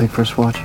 take first watch.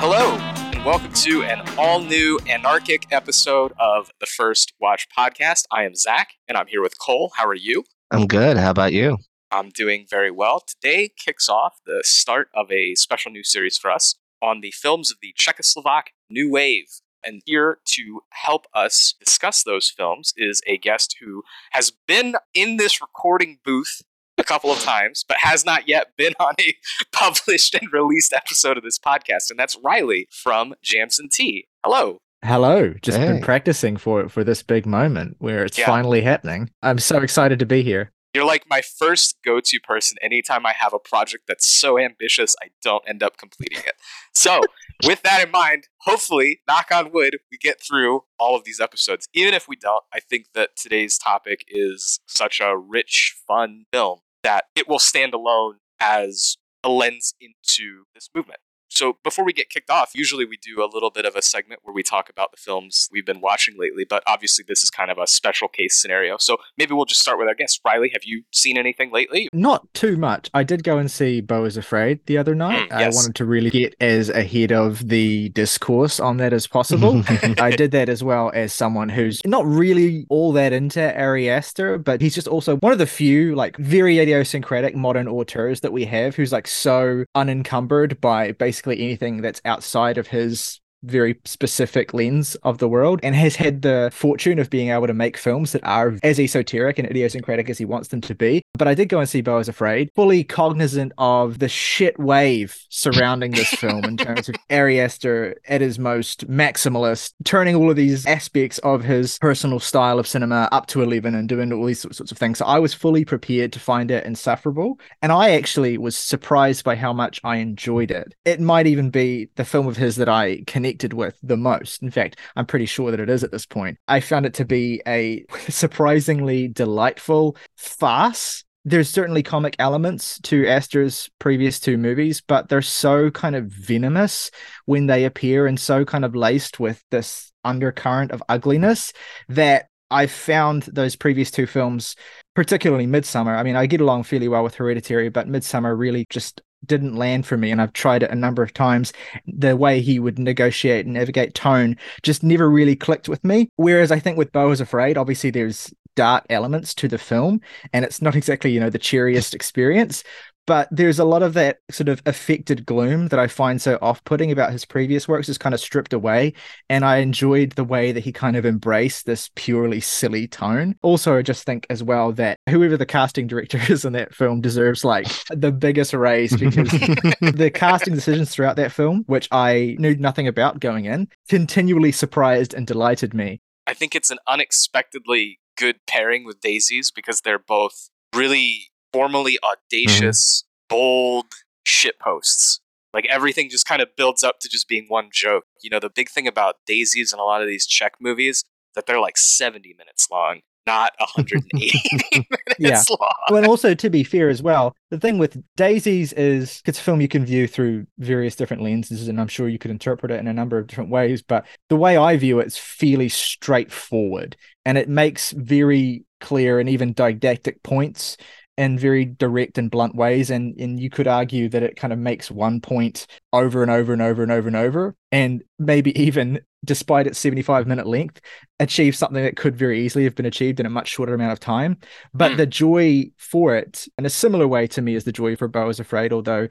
Hello, and welcome to an all new anarchic episode of the First Watch podcast. I am Zach, and I'm here with Cole. How are you? I'm good. How about you? I'm doing very well. Today kicks off the start of a special new series for us on the films of the Czechoslovak New Wave. And here to help us discuss those films is a guest who has been in this recording booth a couple of times, but has not yet been on a published and released episode of this podcast. And that's Ryley from Jamson Tea. Hello. Hello, just been practicing for for this big moment where it's Yeah. finally happening. I'm so excited to be here. You're like my first go to person anytime I have a project that's so ambitious I don't end up completing it. So, with that in mind, hopefully, knock on wood, we get through all of these episodes. Even if we don't, I think that today's topic is such a rich, fun film that it will stand alone as a lens into this movement. So, before we get kicked off, usually we do a little bit of a segment where we talk about the films we've been watching lately, but obviously, this is kind of a special case scenario. So, maybe we'll just start with our guest. Ryley, have you seen anything lately? Not too much. I did go and see Beau is Afraid the other night. Mm, yes. I wanted to really get as ahead of the discourse on that as possible. I did that as well as someone who's not really all that into Ari Aster, but he's just also one of the few like very idiosyncratic modern auteurs that we have who's like so unencumbered by basically anything that's outside of his very specific lens of the world and has had the fortune of being able to make films that are as esoteric and idiosyncratic as he wants them to be. But I did go and see Beau is Afraid, fully cognizant of the shit wave surrounding this film in terms of Ari Aster at his most maximalist, turning all of these aspects of his personal style of cinema up to 11 and doing all these sorts of things. So I was fully prepared to find it insufferable. And I actually was surprised by how much I enjoyed it. It might even be the film of his that I connected with the most. In fact, I'm pretty sure that it is at this point. I found it to be a surprisingly delightful farce. There's certainly comic elements to Aster's previous two movies, but they're so kind of venomous when they appear and so kind of laced with this undercurrent of ugliness that I found those previous two films, particularly Midsommar. I mean, I get along fairly well with Hereditary, but Midsommar really just didn't land for me. And I've tried it a number of times. The way he would negotiate and navigate tone just never really clicked with me. Whereas I think with Beau is Afraid, obviously there's dark elements to the film, and it's not exactly, you know, the cheeriest experience. But there's a lot of that sort of affected gloom that I find so off putting about his previous works is kind of stripped away. And I enjoyed the way that he kind of embraced this purely silly tone. Also, I just think as well that whoever the casting director is in that film deserves like the biggest raise because the casting decisions throughout that film, which I knew nothing about going in, continually surprised and delighted me. I think it's an unexpectedly good pairing with Daisies because they're both really formally mm-hmm. audacious, bold shit posts. Like everything just kind of builds up to just being one joke. You know, the big thing about Daisies and a lot of these Czech movies that they're like 70 minutes long, not 180 minutes long. Well, and also to be fair as well, the thing with Daisies is it's a film you can view through various different lenses, and I'm sure you could interpret it in a number of different ways. But the way I view it is fairly straightforward, and it makes very clear and even didactic points in very direct and blunt ways. And and you could argue that it kind of makes one point over and over and over and over and over, and maybe even despite its 75 minute length, achieve something that could very easily have been achieved in a much shorter amount of time. But Hmm. the joy for it, in a similar way to me is the joy for Beau is Afraid, although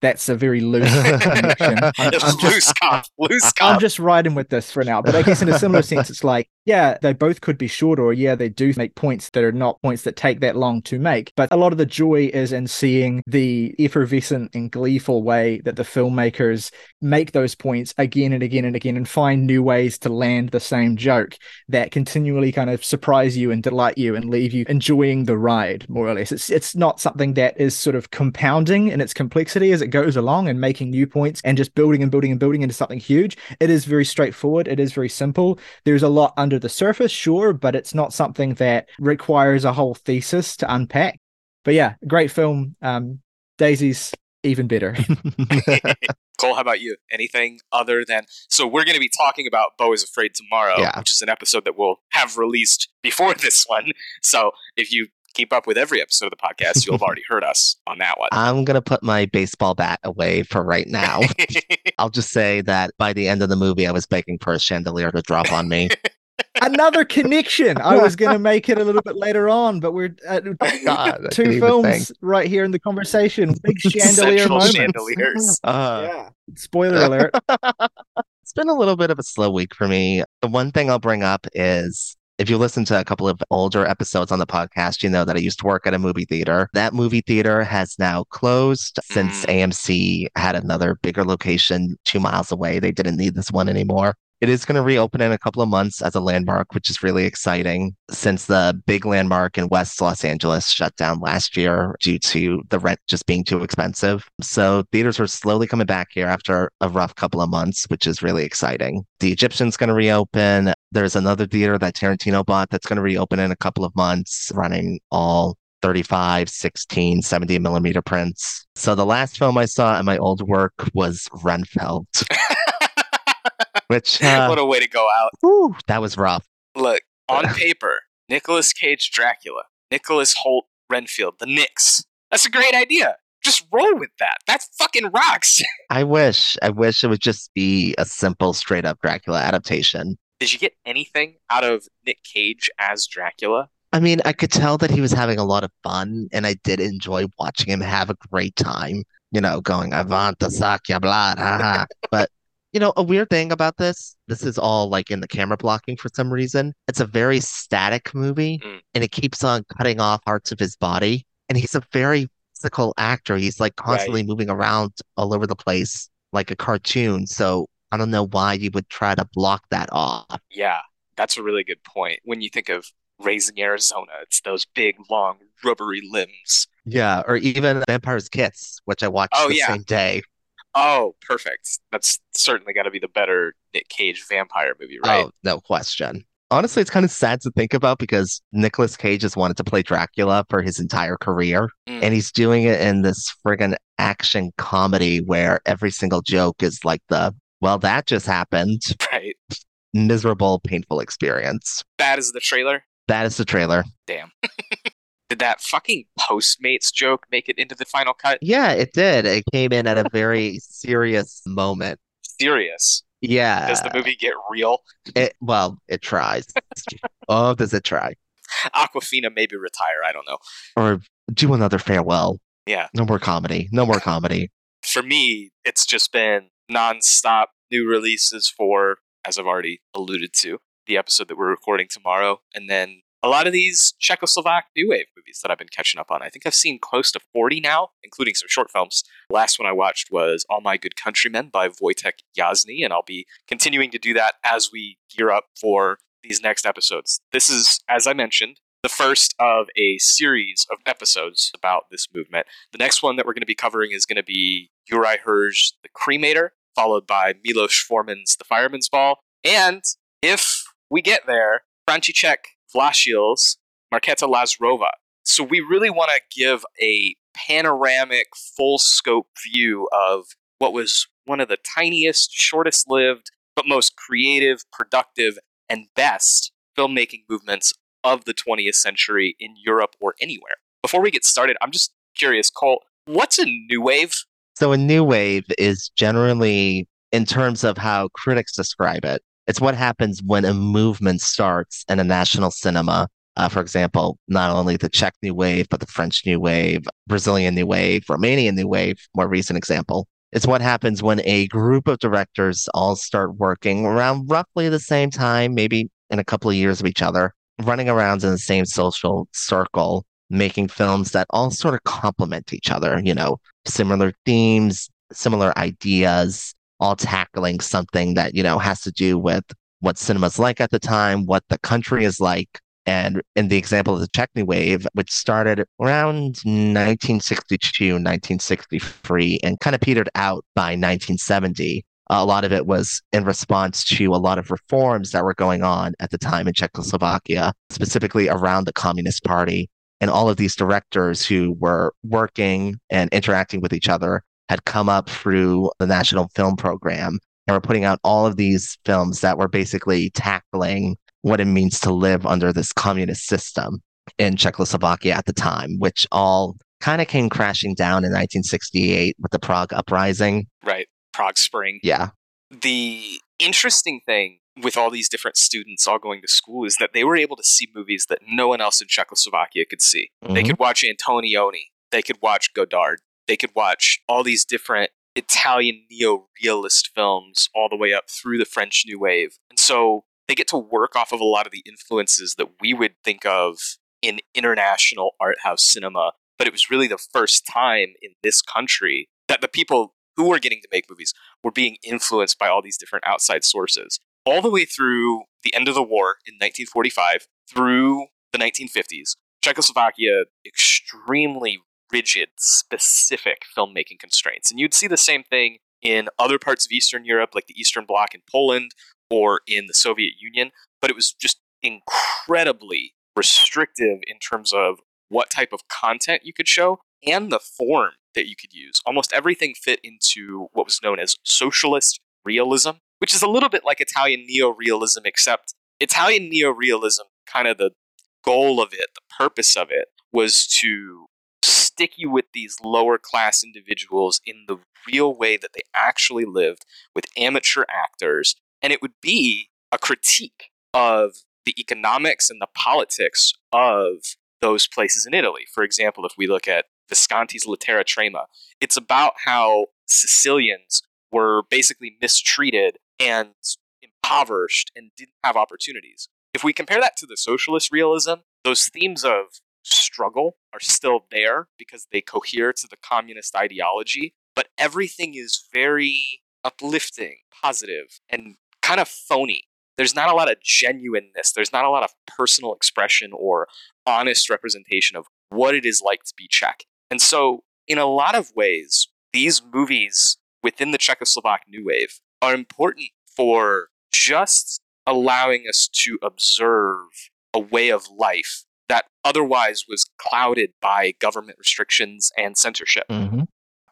that's a very loose connection. I'm, I'm just, loose cop, loose I'm just riding with this for now. But I guess in a similar sense, it's like, yeah, they both could be shorter, or yeah, they do make points that are not points that take that long to make. But a lot of the joy is in seeing the effervescent and gleeful way that the filmmakers make those points again and again and again and find new ways to land the same joke that continually kind of surprise you and delight you and leave you enjoying the ride, more or less. It's it's not something that is sort of compounding in its complexity as it goes along and making new points and just building and building and building into something huge. It is very straightforward. It is very simple. There's a lot under the surface, sure, but it's not something that requires a whole thesis to unpack. But yeah, great film. Um, Daisies even better. Cole, how about you? Anything other than so we're going to be talking about Beau is Afraid tomorrow, Yeah. which is an episode that we'll have released before this one. So if you keep up with every episode of the podcast, you'll have already heard us on that one. I'm going to put my baseball bat away for right now. I'll just say that by the end of the movie, I was begging for a chandelier to drop on me. Another connection. I was going to make it a little bit later on, but we're at God, two films right here in the conversation. Big chandelier Central moment. chandeliers. Uh, Yeah. Spoiler alert. It's been a little bit of a slow week for me. The one thing I'll bring up is if you listen to a couple of older episodes on the podcast, you know that I used to work at a movie theater. That movie theater has now closed since AMC had another bigger location two miles away. They didn't need this one anymore. It is going to reopen in a couple of months as a landmark, which is really exciting since the big landmark in West Los Angeles shut down last year due to the rent just being too expensive. So theaters are slowly coming back here after a rough couple of months, which is really exciting. The Egyptian's going to reopen. There's another theater that Tarantino bought that's going to reopen in a couple of months, running all 35, 16, 70 millimeter prints. So the last film I saw at my old work was Renfield, which uh, what a way to go out. whew, that was rough. Look, on paper, Nicolas Cage Dracula, Nicholas Hoult Renfield, the Knicks. That's a great idea. Just roll with that. That fucking rocks. I wish, I wish it would just be a simple, straight up Dracula adaptation. Did you get anything out of Nick Cage as Dracula? I mean, I could tell that he was having a lot of fun, and I did enjoy watching him have a great time. You know, going Avanta Sakya blood, haha. But you know, a weird thing about this, this is all like in the camera blocking for some reason. It's a very static movie, Mm. and it keeps on cutting off parts of his body. And he's a very physical actor. He's like constantly moving around all over the place like a cartoon. So I don't know why you would try to block that off. Yeah, that's a really good point. When you think of Raising Arizona, it's those big, long, rubbery limbs. Yeah, or even Vampire's Kiss, which I watched Oh, the yeah. same day. Oh, perfect. That's certainly got to be the better Nick Cage vampire movie, right? Oh, no question. Honestly, it's kind of sad to think about because Nicolas Cage has wanted to play Dracula for his entire career, Mm. and he's doing it in this friggin' action comedy where every single joke is like the, well, that just happened. Right. Miserable, painful experience. Bad as the trailer. That is the trailer. Damn. Did that fucking Postmates joke make it into the final cut? Yeah, it did. It came in at a very serious moment. Serious. Yeah. Does the movie get real? It, well, it tries. oh, does it try? Awkwafina maybe retire. I don't know. Or do another farewell. Yeah. No more comedy. No more comedy. For me, it's just been nonstop new releases for, as I've already alluded to, the episode that we're recording tomorrow, and then a lot of these Czechoslovak new wave movies that I've been catching up on. I think I've seen close to 40 now, including some short films. Last one I watched was All My Good Countrymen by Vojtěch Jasný, and I'll be continuing to do that as we gear up for these next episodes. This is, as I mentioned, the first of a series of episodes about this movement. The next one that we're going to be covering is going to be Juraj Herz's, The Cremator, followed by Milos Forman's The Firemen's Ball. And if we get there, František Vláčil's Marketa Lazarová. So we really want to give a panoramic, full scope view of what was one of the tiniest, shortest lived, but most creative, productive, and best filmmaking movements of the 20th century in Europe or anywhere. Before we get started, I'm just curious, Cole, what's a new wave? So a new wave is generally, in terms of how critics describe it, it's what happens when a movement starts in a national cinema. Uh, for example, not only the Czech New Wave, but the French New Wave, Brazilian New Wave, Romanian New Wave, more recent example. It's what happens when a group of directors all start working around roughly the same time, maybe in a couple of years of each other, running around in the same social circle, making films that all sort of complement each other, you know, similar themes, similar ideas, all tackling something that, you know, has to do with what cinema's like at the time, what the country is like. And in the example of the Czech New Wave, which started around 1962, 1963, and kind of petered out by 1970, a lot of it was in response to a lot of reforms that were going on at the time in Czechoslovakia, specifically around the Communist Party. And all of these directors who were working and interacting with each other had come up through the National Film Program and were putting out all of these films that were basically tackling what it means to live under this communist system in Czechoslovakia at the time, which all kind of came crashing down in 1968 with the Prague uprising. Right. Prague Spring. Yeah. The interesting thing with all these different students all going to school is that they were able to see movies that no one else in Czechoslovakia could see. Mm-hmm. They could watch Antonioni, they could watch Godard, they could watch all these different Italian neo realist films all the way up through the French New Wave. And so they get to work off of a lot of the influences that we would think of in international art house cinema. But it was really the first time in this country that the people who were getting to make movies were being influenced by all these different outside sources. All the way through the end of the war in 1945 through the 1950s, Czechoslovakia extremely rigid, specific filmmaking constraints. And you'd see the same thing in other parts of Eastern Europe, like the Eastern Bloc in Poland or in the Soviet Union, but it was just incredibly restrictive in terms of what type of content you could show and the form that you could use. Almost everything fit into what was known as socialist realism, which is a little bit like Italian neo-realism, except Italian neo-realism, kind of the goal of it, the purpose of it, was to stick you with these lower class individuals in the real way that they actually lived with amateur actors. And it would be a critique of the economics and the politics of those places in Italy. For example, if we look at Visconti's La Terra Trema, it's about how Sicilians were basically mistreated and impoverished and didn't have opportunities. If we compare that to the socialist realism, those themes of struggle are still there because they cohere to the communist ideology, but everything is very uplifting, positive, and kind of phony. There's not a lot of genuineness. There's not a lot of personal expression or honest representation of what it is like to be Czech. And so, in a lot of ways, these movies within the Czechoslovak New Wave are important for just allowing us to observe a way of life otherwise was clouded by government restrictions and censorship. Mm-hmm.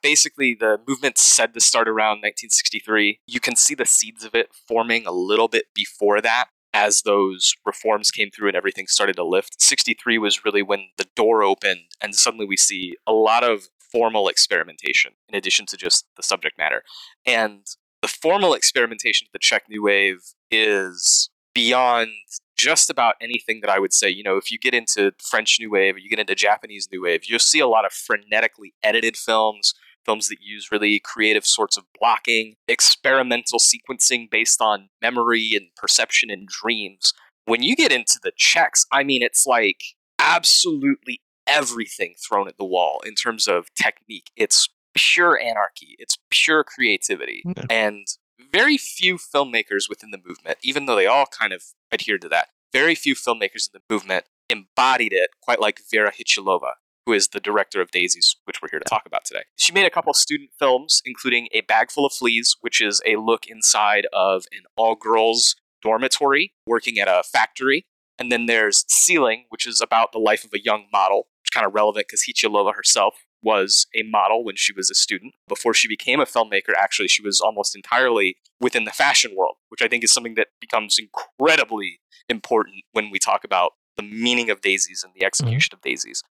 Basically, the movement said to start around 1963. You can see the seeds of it forming a little bit before that as those reforms came through and everything started to lift. 63 was really when the door opened, and suddenly we see a lot of formal experimentation in addition to just the subject matter. And the formal experimentation of the Czech New Wave is beyond just about anything that I would say. You know, if you get into French New Wave or you get into Japanese New Wave, you'll see a lot of frenetically edited films, films that use really creative sorts of blocking, experimental sequencing based on memory and perception and dreams. When you get into the Czechs, I mean, it's like absolutely everything thrown at the wall in terms of technique. It's pure anarchy, it's pure creativity. Mm-hmm. And very few filmmakers within the movement, even though they all kind of adhered to that, very few filmmakers in the movement embodied it quite like Vera Chytilova, who is the director of Daisies, which we're here to talk about today. She made a couple student films, including A Bag Full of Fleas, which is a look inside of an all girls dormitory working at a factory. And then there's Ceiling, which is about the life of a young model, which is kind of relevant because Chytilova herself was a model when she was a student. Before she became a filmmaker, actually, she was almost entirely within the fashion world, which I think is something that becomes incredibly important when we talk about the meaning of daisies and the mm-hmm. execution mm-hmm. of daisies.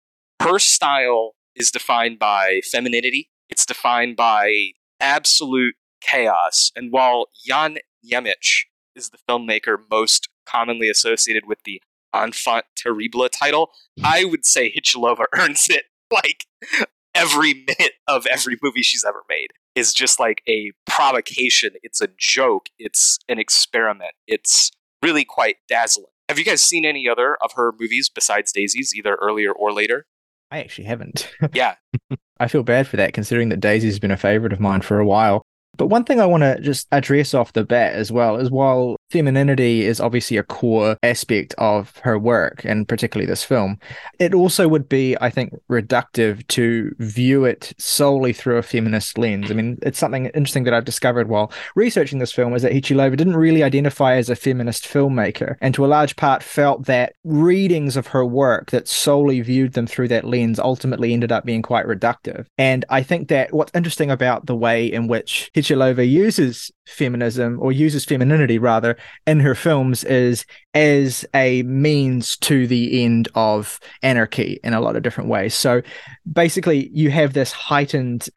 Her style is defined by femininity, it's defined by absolute chaos. And while Jan Němec is the filmmaker most commonly associated with the enfant terrible title, I would say Chytilova earns it like every minute of every movie she's ever made is just like a provocation. It's a joke. It's an experiment. It's really quite dazzling. Have you guys seen any other of her movies besides Daisies, either earlier or later? I actually haven't. Yeah. I feel bad for that considering that Daisy's been a favorite of mine for a while. But one thing I want to just address off the bat as well is while femininity is obviously a core aspect of her work and particularly this film, it also would be, I think, reductive to view it solely through a feminist lens. I mean, it's something interesting that I've discovered while researching this film is that Chytilova didn't really identify as a feminist filmmaker and to a large part felt that readings of her work that solely viewed them through that lens ultimately ended up being quite reductive. And I think that what's interesting about the way in which Chytilova uses feminism or uses femininity rather in her films is as a means to the end of anarchy in a lot of different ways. So basically you have this heightened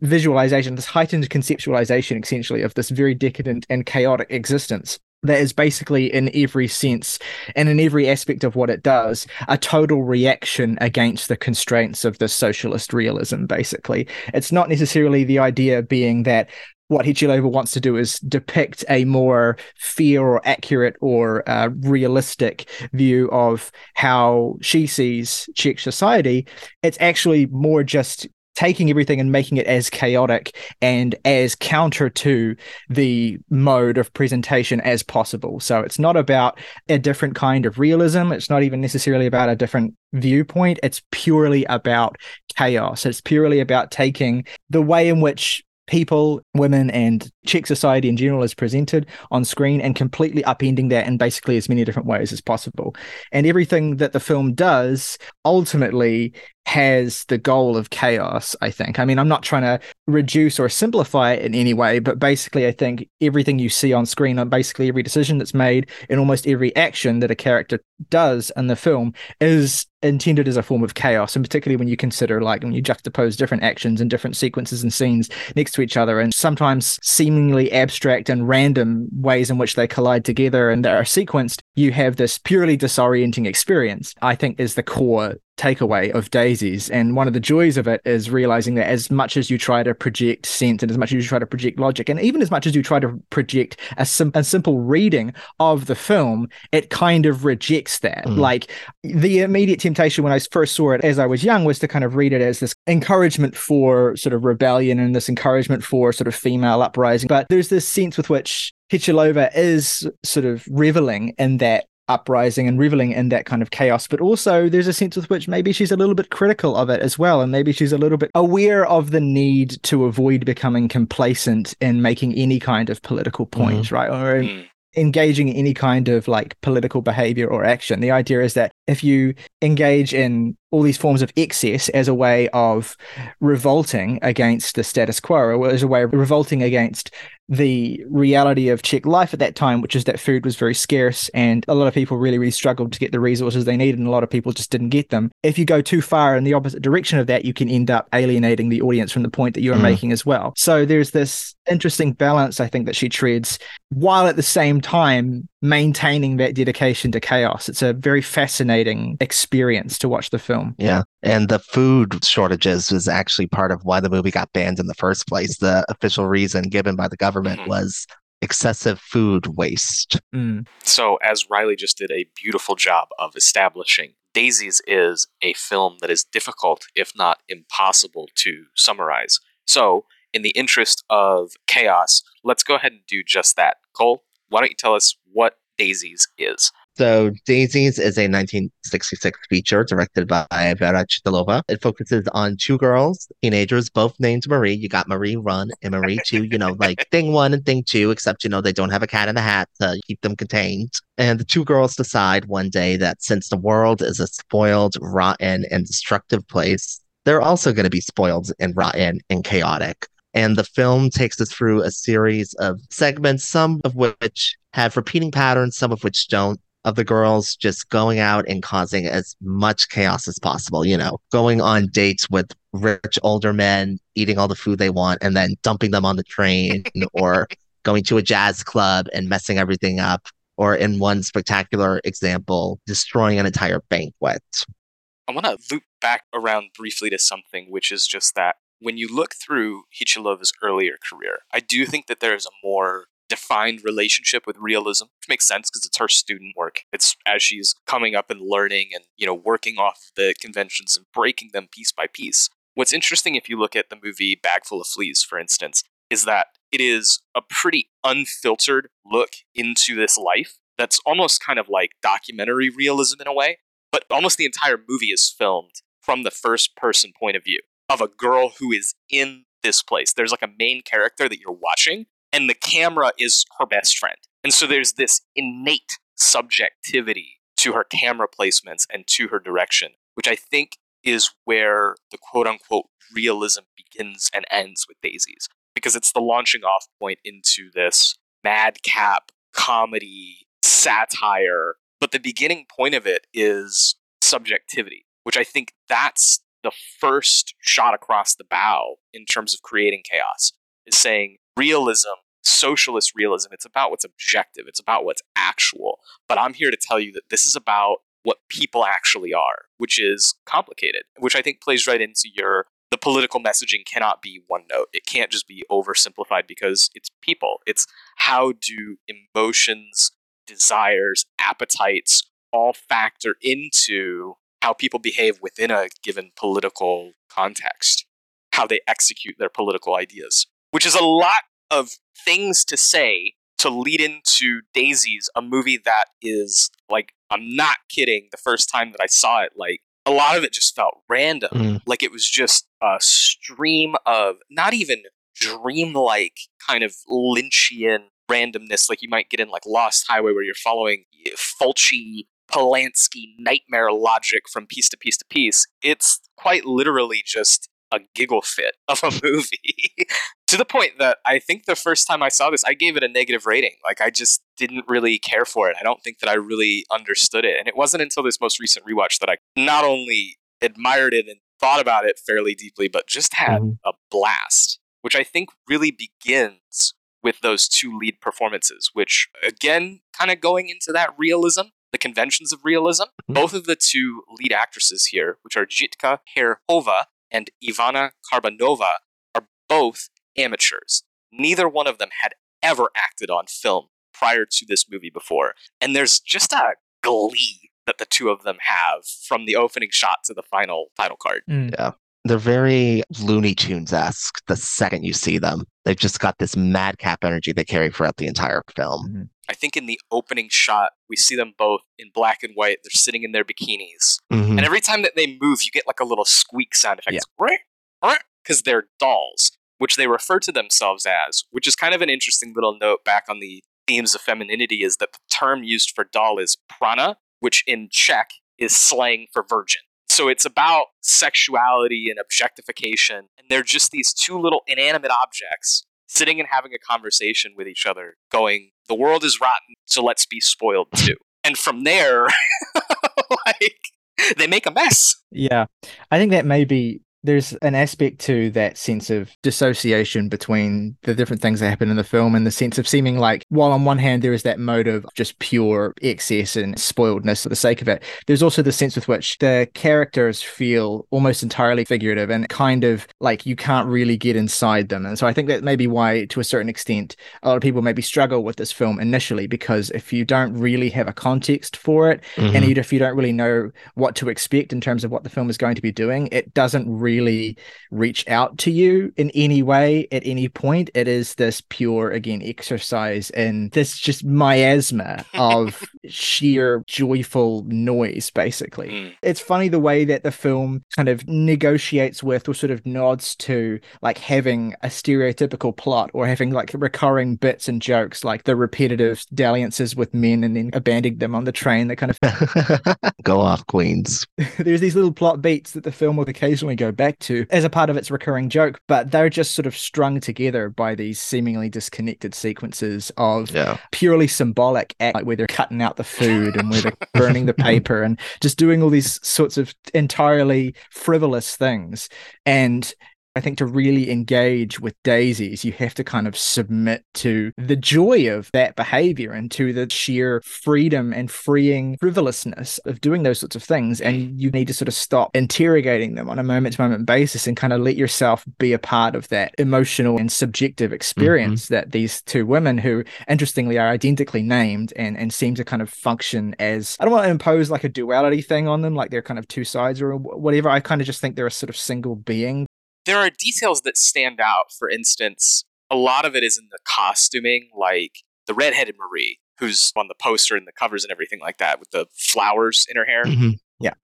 visualization, this heightened conceptualization essentially of this very decadent and chaotic existence that is basically in every sense and in every aspect of what it does a total reaction against the constraints of the socialist realism basically it's not necessarily the idea being that what Chytilova wants to do is depict a more fair or accurate or uh, realistic view of how she sees Czech society. It's actually more just taking everything and making it as chaotic and as counter to the mode of presentation as possible. So it's not about a different kind of realism. It's not even necessarily about a different viewpoint. It's purely about chaos. It's purely about taking the way in which people, women, and Czech society in general is presented on screen and completely upending that in basically as many different ways as possible. And everything that the film does ultimately has the goal of chaos, I think. I mean, I'm not trying to reduce or simplify it in any way, but basically, I think everything you see on screen, on basically every decision that's made, and almost every action that a character does in the film is intended as a form of chaos. And particularly when you consider, like, when you juxtapose different actions and different sequences and scenes next to each other, and sometimes seemingly abstract and random ways in which they collide together and they are sequenced, you have this purely disorienting experience, I think is the core takeaway of daisies. And one of the joys of it is realizing that as much as you try to project sense and as much as you try to project logic and even as much as you try to project a, sim- a simple reading of the film it kind of rejects that. Mm. like the immediate temptation when i first saw it as i was young was to kind of read it as this encouragement for sort of rebellion and this encouragement for sort of female uprising. But there's this sense with which Chytilova is sort of reveling in that uprising and reveling in that kind of chaos but also there's a sense with which maybe she's a little bit critical of it as well and maybe she's a little bit aware of the need to avoid becoming complacent in making any kind of political point mm-hmm. right or mm. engaging in any kind of like political behavior or action the idea is that if you engage in all these forms of excess as a way of revolting against the status quo or as a way of revolting against the reality of Czech life at that time, which is that food was very scarce and a lot of people really, really struggled to get the resources they needed, and a lot of people just didn't get them. If you go too far in the opposite direction of that, you can end up alienating the audience from the point that you're mm. making as well. So there's this interesting balance, I think, that she treads while at the same time maintaining that dedication to chaos. It's a very fascinating experience to watch the film. Yeah. And the food shortages was actually part of why the movie got banned in the first place. The official reason given by the government mm-hmm. was excessive food waste. Mm. So, as Ryley just did a beautiful job of establishing, Daisies is a film that is difficult, if not impossible, to summarize. So, in the interest of chaos, let's go ahead and do just that. Cole, why don't you tell us what Daisies is? So Daisies is a 1966 feature directed by Vera Chytilova. It focuses on two girls, teenagers, both named Marie. You got Marie Run and Marie Two, you know, like thing one and thing two, except, you know, they don't have a cat in the hat to keep them contained. And the two girls decide one day that since the world is a spoiled, rotten, and destructive place, they're also going to be spoiled and rotten and chaotic. And the film takes us through a series of segments, some of which have repeating patterns, some of which don't of the girls just going out and causing as much chaos as possible, you know, going on dates with rich older men, eating all the food they want, and then dumping them on the train, or going to a jazz club and messing everything up, or in one spectacular example, destroying an entire banquet. I want to loop back around briefly to something, which is just that when you look through Chytilova's earlier career, I do think that there is a more defined relationship with realism, which makes sense because it's her student work. It's as she's coming up and learning and, you know, working off the conventions and breaking them piece by piece. What's interesting if you look at the movie Bag Full of Fleas, for instance, is that it is a pretty unfiltered look into this life that's almost kind of like documentary realism in a way, but almost the entire movie is filmed from the first person point of view of a girl who is in this place. There's like a main character that you're watching, and the camera is her best friend. And so there's this innate subjectivity to her camera placements and to her direction, which I think is where the quote unquote realism begins and ends with Daisies, because it's the launching off point into this madcap comedy satire. But the beginning point of it is subjectivity, which I think that's the first shot across the bow in terms of creating chaos, is saying realism, socialist realism, it's about what's objective, it's about what's actual. But I'm here to tell you that this is about what people actually are, which is complicated, which I think plays right into your the political messaging cannot be one note. It can't just be oversimplified because it's people. It's how do emotions, desires, appetites all factor into how people behave within a given political context, how they execute their political ideas, which is a lot of things to say to lead into Daisies, a movie that is like, I'm not kidding, the first time that I saw it, like, a lot of it just felt random. Mm. Like it was just a stream of not even dreamlike kind of Lynchian randomness like you might get in like Lost Highway where you're following Fulci Polanski nightmare logic from piece to piece to piece. It's quite literally just a giggle fit of a movie to the point that I think the first time I saw this, I gave it a negative rating. Like, I just didn't really care for it. I don't think that I really understood it. And it wasn't until this most recent rewatch that I not only admired it and thought about it fairly deeply, but just had Mhm. a blast, which I think really begins with those two lead performances, which again, kind of going into that realism, the conventions of realism. Mhm. Both of the two lead actresses here, which are Jitka Cerhova and Ivana Karbanova, are both amateurs. Neither one of them had ever acted on film prior to this movie before. And there's just a glee that the two of them have from the opening shot to the final title card. Mm. They're very Looney Tunes esque the second you see them. They've just got this madcap energy they carry throughout the entire film. Mhm. I think in the opening shot, we see them both in black and white. They're sitting in their bikinis. Mhm. And every time that they move, you get like a little squeak sound effect. Because they're dolls, which they refer to themselves as, which is kind of an interesting little note back on the themes of femininity is that the term used for doll is panna, which in Czech is slang for virgin. So it's about sexuality and objectification. And they're just these two little inanimate objects sitting and having a conversation with each other, going, The world is rotten, so let's be spoiled too. And from there, like, they make a mess. Yeah, I think that maybe there's an aspect to that sense of dissociation between the different things that happen in the film and the sense of seeming like, while on one hand there is that mode of just pure excess and spoiledness for the sake of it, there's also the sense with which the characters feel almost entirely figurative and kind of like you can't really get inside them. And so I think that may be why, to a certain extent, a lot of people maybe struggle with this film initially because if you don't really have a context for it, Mhm. and if you don't really know what to expect in terms of what the film is going to be doing, it doesn't really reach out to you in any way at any point. It is this pure, again, exercise in this just miasma of sheer joyful noise, basically. Mm. It's funny the way that the film kind of negotiates with or sort of nods to like having a stereotypical plot or having like recurring bits and jokes, like the repetitive dalliances with men and then abandoning them on the train that kind of Go off, Queens. there's these little plot beats that the film will occasionally go back to as a part of its recurring joke, but they're just sort of strung together by these seemingly disconnected sequences of Yeah. purely symbolic act, like where they're cutting out the food and where they're burning the paper and just doing all these sorts of entirely frivolous things. And I think to really engage with daisies, you have to kind of submit to the joy of that behavior and to the sheer freedom and freeing frivolousness of doing those sorts of things. And you need to sort of stop interrogating them on a moment to moment basis and kind of let yourself be a part of that emotional and subjective mm-hmm. experience that these two women, who interestingly are identically named and, and seem to kind of function as I don't want to impose like a duality thing on them, like they're kind of two sides or whatever. I kind of just think they're a sort of single being There are details that stand out. For instance, a lot of it is in the costuming, like the redheaded Marie, who's on the poster and the covers and everything like that, with the flowers in her hair. Mhm.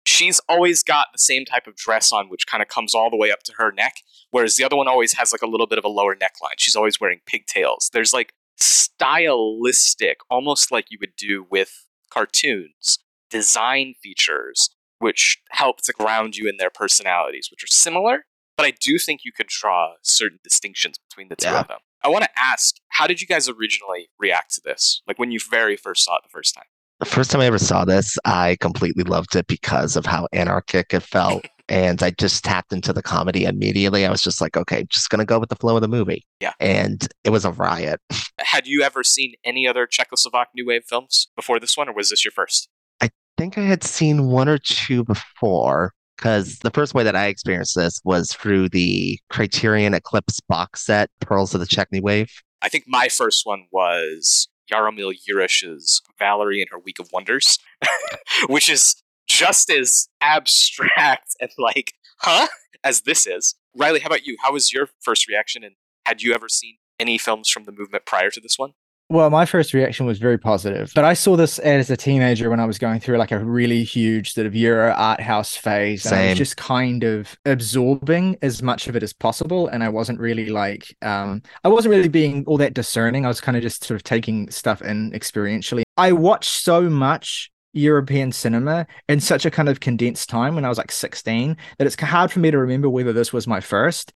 She's always got the same type of dress on, which kind of comes all the way up to her neck, whereas the other one always has like a little bit of a lower neckline. She's always wearing pigtails. There's like stylistic, almost like you would do with cartoons, design features which help to ground you in their personalities, which are similar, but I do think you could draw certain distinctions between the two Yeah. of them. I want to ask, how did you guys originally react to this? Like when you very first saw it the first time? The first time I ever saw this, I completely loved it because of how anarchic it felt. And I just tapped into the comedy immediately. I was just like, okay, just going to go with the flow of the movie. Yeah. And it was a riot. Had you ever seen any other Czechoslovak New Wave films before this one, or was this your first? I think I had seen one or two before because the first way that I experienced this was through the Criterion Eclipse box set, Pearls of the Czech New Wave. I think my first one was Jaromil Jireš's Valerie and Her Week of Wonders, which is just as abstract and like, huh, as this is. Ryley, how about you? How was your first reaction? And had you ever seen any films from the movement prior to this one? Well, my first reaction was very positive, but I saw this as a teenager when I was going through like a really huge sort of Euro art house phase. And I Same. was just kind of absorbing as much of it as possible. And I wasn't really like, um, I wasn't really being all that discerning. I was kind of just sort of taking stuff in experientially. I watched so much European cinema in such a kind of condensed time when I was like 16 that it's hard for me to remember whether this was my first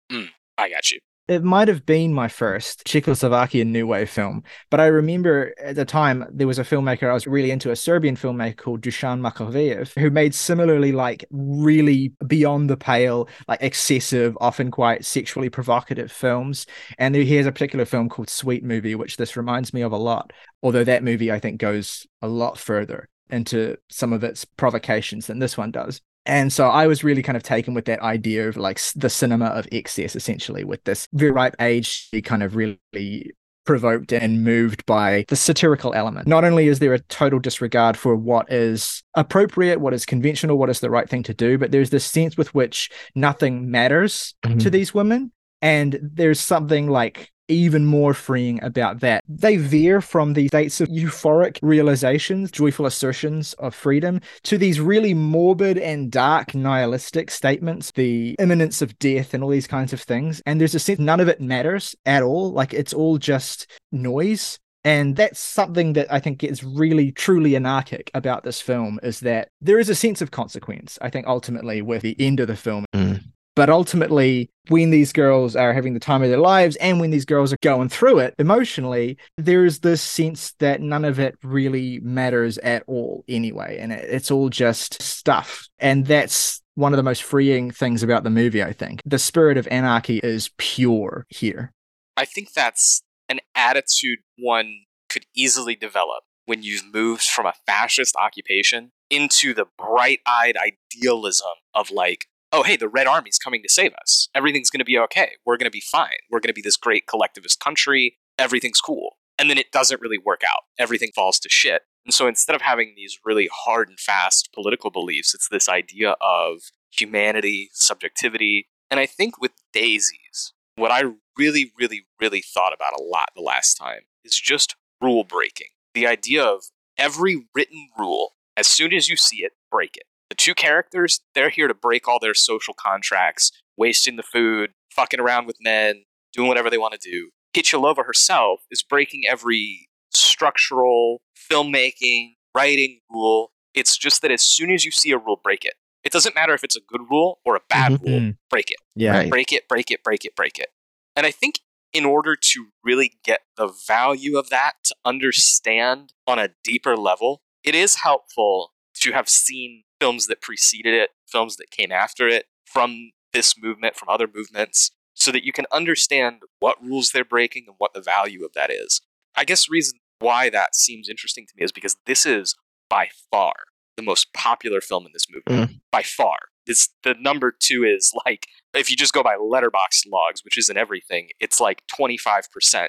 I got you. It might have been my first Czechoslovakian New Wave film, but I remember at the time there was a filmmaker I was really into, a Serbian filmmaker called Dusan Makavejev, who made similarly like really beyond the pale, like excessive, often quite sexually provocative films. And he has a particular film called Sweet Movie, which this reminds me of a lot. Although that movie I think goes a lot further into some of its provocations than this one does. And so I was really kind of taken with that idea of like the cinema of excess, essentially, with this very ripe age, he kind of really provoked and moved by the satirical element. Not only is there a total disregard for what is appropriate, what is conventional, what is the right thing to do, but there's this sense with which nothing matters to Mhm. these women. And there's something like even more freeing about that. They veer from these states of euphoric realizations, joyful assertions of freedom, to these really morbid and dark nihilistic statements, the imminence of death and all these kinds of things. And there's a sense none of it matters at all. Like it's all just noise. And that's something that I think is really truly anarchic about this film is that there is a sense of consequence, I think, ultimately, with the end of the film. Mm. But ultimately, when these girls are having the time of their lives and when these girls are going through it emotionally, there's this sense that none of it really matters at all anyway. And it's all just stuff. And that's one of the most freeing things about the movie, I think. The spirit of anarchy is pure here. I think that's an attitude one could easily develop when you've moved from a fascist occupation into the bright eyed idealism of like, oh, hey, the Red Army's coming to save us. Everything's going to be okay. We're going to be fine. We're going to be this great collectivist country. Everything's cool. And then it doesn't really work out. Everything falls to shit. And so instead of having these really hard and fast political beliefs, it's this idea of humanity, subjectivity. And I think with Daisies, what I really, really, really thought about a lot the last time is just rule breaking. The idea of every written rule, as soon as you see it, break it. The two characters, they're here to break all their social contracts, wasting the food, fucking around with men, doing whatever they want to do. Chytilova herself is breaking every structural, filmmaking, writing rule. It's just that as soon as you see a rule, break it. It doesn't matter if it's a good rule or a bad Mhm. rule, break it Yeah. Right. break it, break it, break it, break it. And I think in order to really get the value of that, to understand on a deeper level, it is helpful to have seen films that preceded it, films that came after it, from this movement, from other movements, so that you can understand what rules they're breaking and what the value of that is. I guess the reason why that seems interesting to me is because this is by far the most popular film in this movement. Mm. By far. It's the number two is like if you just go by Letterboxd logs, which isn't everything, it's like 25%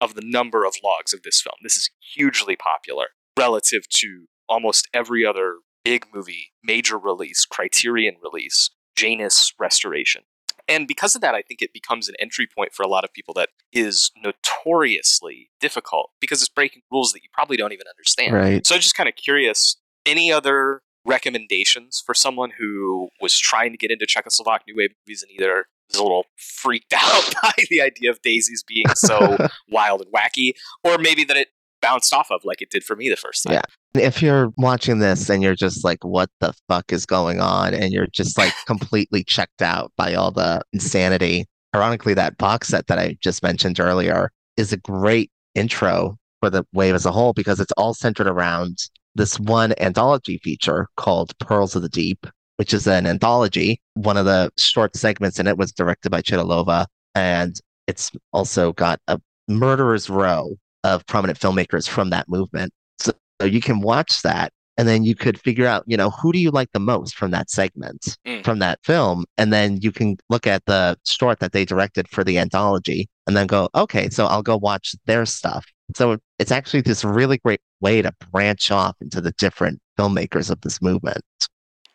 of the number of logs of this film. This is hugely popular relative to almost every other big movie, major release, Criterion release, Janus restoration. And because of that, I think it becomes an entry point for a lot of people that is notoriously difficult because it's breaking rules that you probably don't even understand. Right. So I'm just kind of curious any other recommendations for someone who was trying to get into Czechoslovak New Wave movies and either is a little freaked out by the idea of daisies being so wild and wacky, or maybe that it bounced off of like it did for me the first time. Yeah. If you're watching this and you're just like, what the fuck is going on? And you're just like completely checked out by all the insanity. Ironically, that box set that I just mentioned earlier is a great intro for the wave as a whole because it's all centered around this one anthology feature called Pearls of the Deep, which is an anthology. One of the short segments in it was directed by Chytilova, and it's also got a murderer's row of prominent filmmakers from that movement. So, so you can watch that and then you could figure out, you know, who do you like the most from that segment, Mm. from that film, and then you can look at the short that they directed for the anthology and then go, okay, so I'll go watch their stuff. So it's actually this really great way to branch off into the different filmmakers of this movement.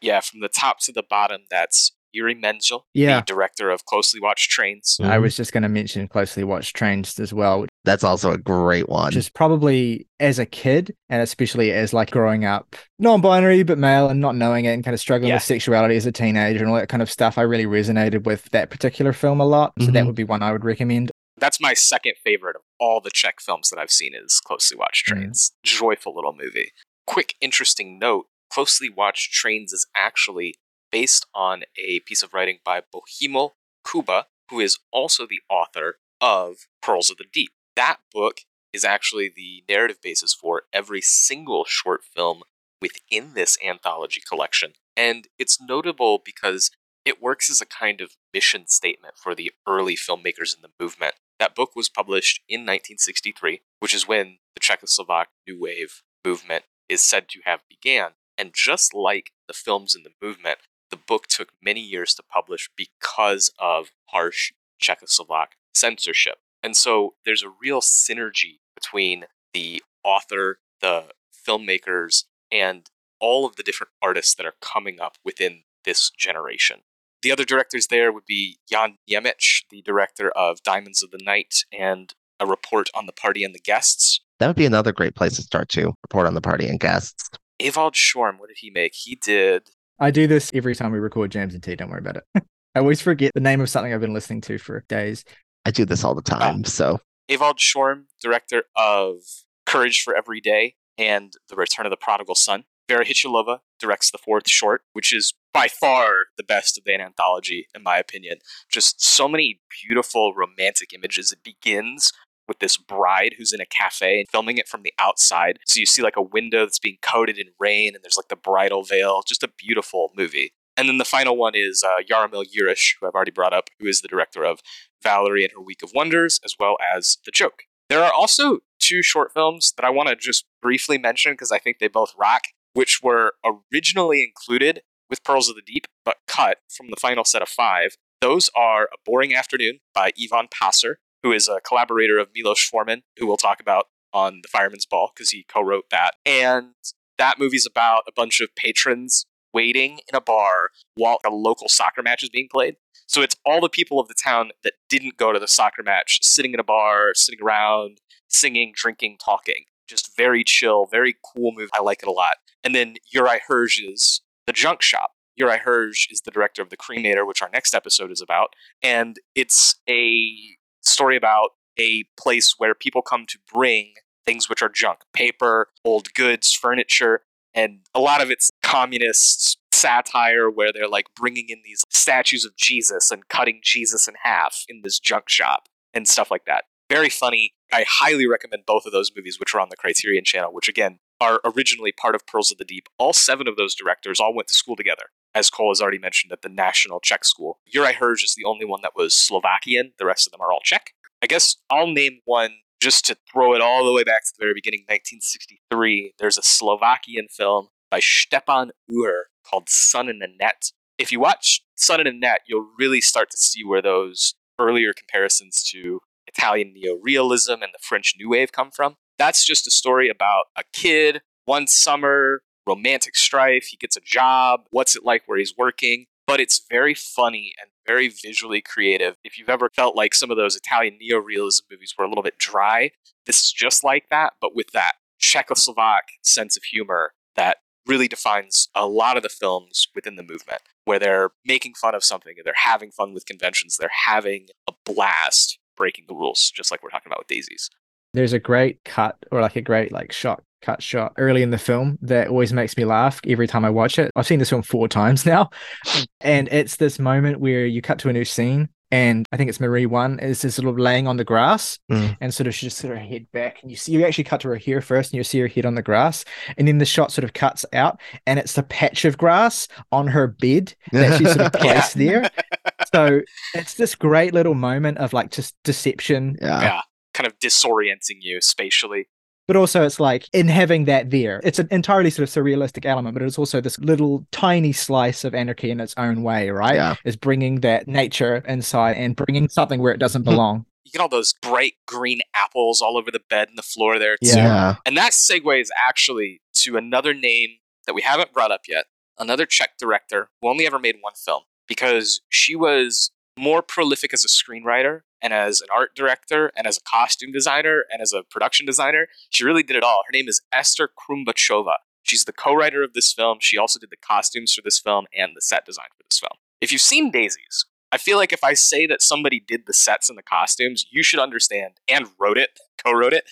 Yeah, from the top to the bottom, that's Yuri Menzel, Yeah. the director of Closely Watched Trains. I was just going to mention closely watched trains as well, That's also a great one. Just probably as a kid and especially as like growing up non-binary but male and not knowing it and kind of struggling Yeah. with sexuality as a teenager and all that kind of stuff. I really resonated with that particular film a lot, so that Mhm. would be one I would recommend. That's my second favorite of all the Czech films that I've seen is Closely Watched Mm. Trains. Joyful little movie. Quick, interesting note Closely Watched Trains is actually based on a piece of writing by Bohumil Kuba, who is also the author of Pearls of the Deep. That book is actually the narrative basis for every single short film within this anthology collection. And it's notable because it works as a kind of mission statement for the early filmmakers in the movement. That book was published in 1963, which is when the Czechoslovak New Wave movement is said to have began. And just like the films in the movement, the book took many years to publish because of harsh Czechoslovak censorship. And so there's a real synergy between the author, the filmmakers, and all of the different artists that are coming up within this generation. The other directors there would be Jan Němec, the director of Diamonds of the Night and A Report on the Party and the Guests. that would be another great place to start to report on the party and guests. Evald Schorm, what did he make? He did I do this every time we record Jams and Tea. Don't worry about it. I always forget the name of something I've been listening to for days. I do this all the oh. time. So Evald Schorm, director of Courage for Every Day and The Return of the Prodigal Son. Vera Chytilova directs the fourth short, which is by far the best of the anthology, in my opinion. Just so many beautiful romantic images. It begins with this bride who's in a cafe and filming it from the outside. So you see like a window that's being coated in rain and there's like the bridal veil. Just a beautiful movie. And then the final one is uh, Jaromil Jireš, who I've already brought up, who is the director of Valerie and Her Week of Wonders, as well as The Joke. There are also two short films that I want to just briefly mention because I think they both rock, which were originally included with Pearls of the Deep, but cut from the final set of five. Those are A Boring Afternoon by Ivan Passer, who is a collaborator of Milos Forman, who we'll talk about on The Firemen's Ball because he co wrote that. And that movie's about a bunch of patrons waiting in a bar while a local soccer match is being played. So it's all the people of the town that didn't go to the soccer match sitting in a bar, sitting around, singing, drinking, talking. Just very chill, very cool movie. I like it a lot. And then Juraj Herz's The Junk Shop. Juraj Herz is the director of The Cremator, which our next episode is about. And it's a story about a place where people come to bring things which are junk paper, old goods, furniture, and a lot of it's communist satire where they're like bringing in these statues of Jesus and cutting Jesus in half in this junk shop and stuff like that. Very funny. I highly recommend both of those movies, which are on the Criterion channel, which again are originally part of Pearls of the Deep. All seven of those directors all went to school together, as Cole has already mentioned, at the National Czech School. Juraj Herz is the only one that was Slovakian. The rest of them are all Czech. I guess I'll name one just to throw it all the way back to the very beginning, 1963. There's a Slovakian film by Stepan Uher called Sun in a Net. If you watch Sun in a Net, you'll really start to see where those earlier comparisons to Italian neorealism and the French New Wave come from. That's just a story about a kid, one summer, romantic strife, he gets a job, what's it like where he's working. But it's very funny and very visually creative. If you've ever felt like some of those Italian neorealism movies were a little bit dry, this is just like that, but with that Czechoslovak sense of humor that really defines a lot of the films within the movement, where they're making fun of something, they're having fun with conventions, they're having a blast breaking the rules, just like we're talking about with Daisies. There's a great cut or like a great like shot cut shot early in the film that always makes me laugh every time I watch it. I've seen this film four times now. And it's this moment where you cut to a new scene and I think it's Marie one is just sort of laying on the grass Mm. and sort of she just sort of head back and you see you actually cut to her hair first and you see her head on the grass and then the shot sort of cuts out and it's a patch of grass on her bed that she's sort of Yeah. placed there. So it's this great little moment of like just deception yeah. yeah, kind of disorienting you spatially. But also it's like in having that there it's an entirely sort of surrealistic element but it's also this little tiny slice of anarchy in its own way right Yeah. is bringing that nature inside and bringing something where it doesn't hmm. belong You get all those bright green apples all over the bed and the floor there, too. Yeah. Yeah. And that segues actually to another name that we haven't brought up yet. Another Czech director who only ever made one film because she was more prolific as a screenwriter and as an art director and as a costume designer and as a production designer. She really did it all. Her name is Esther Krumbachova. She's the co-writer of this film. She also did the costumes for this film and the set design for this film. If you've seen Daisies, I feel like if I say that somebody did the sets and the costumes, you should understand and wrote it, co-wrote it,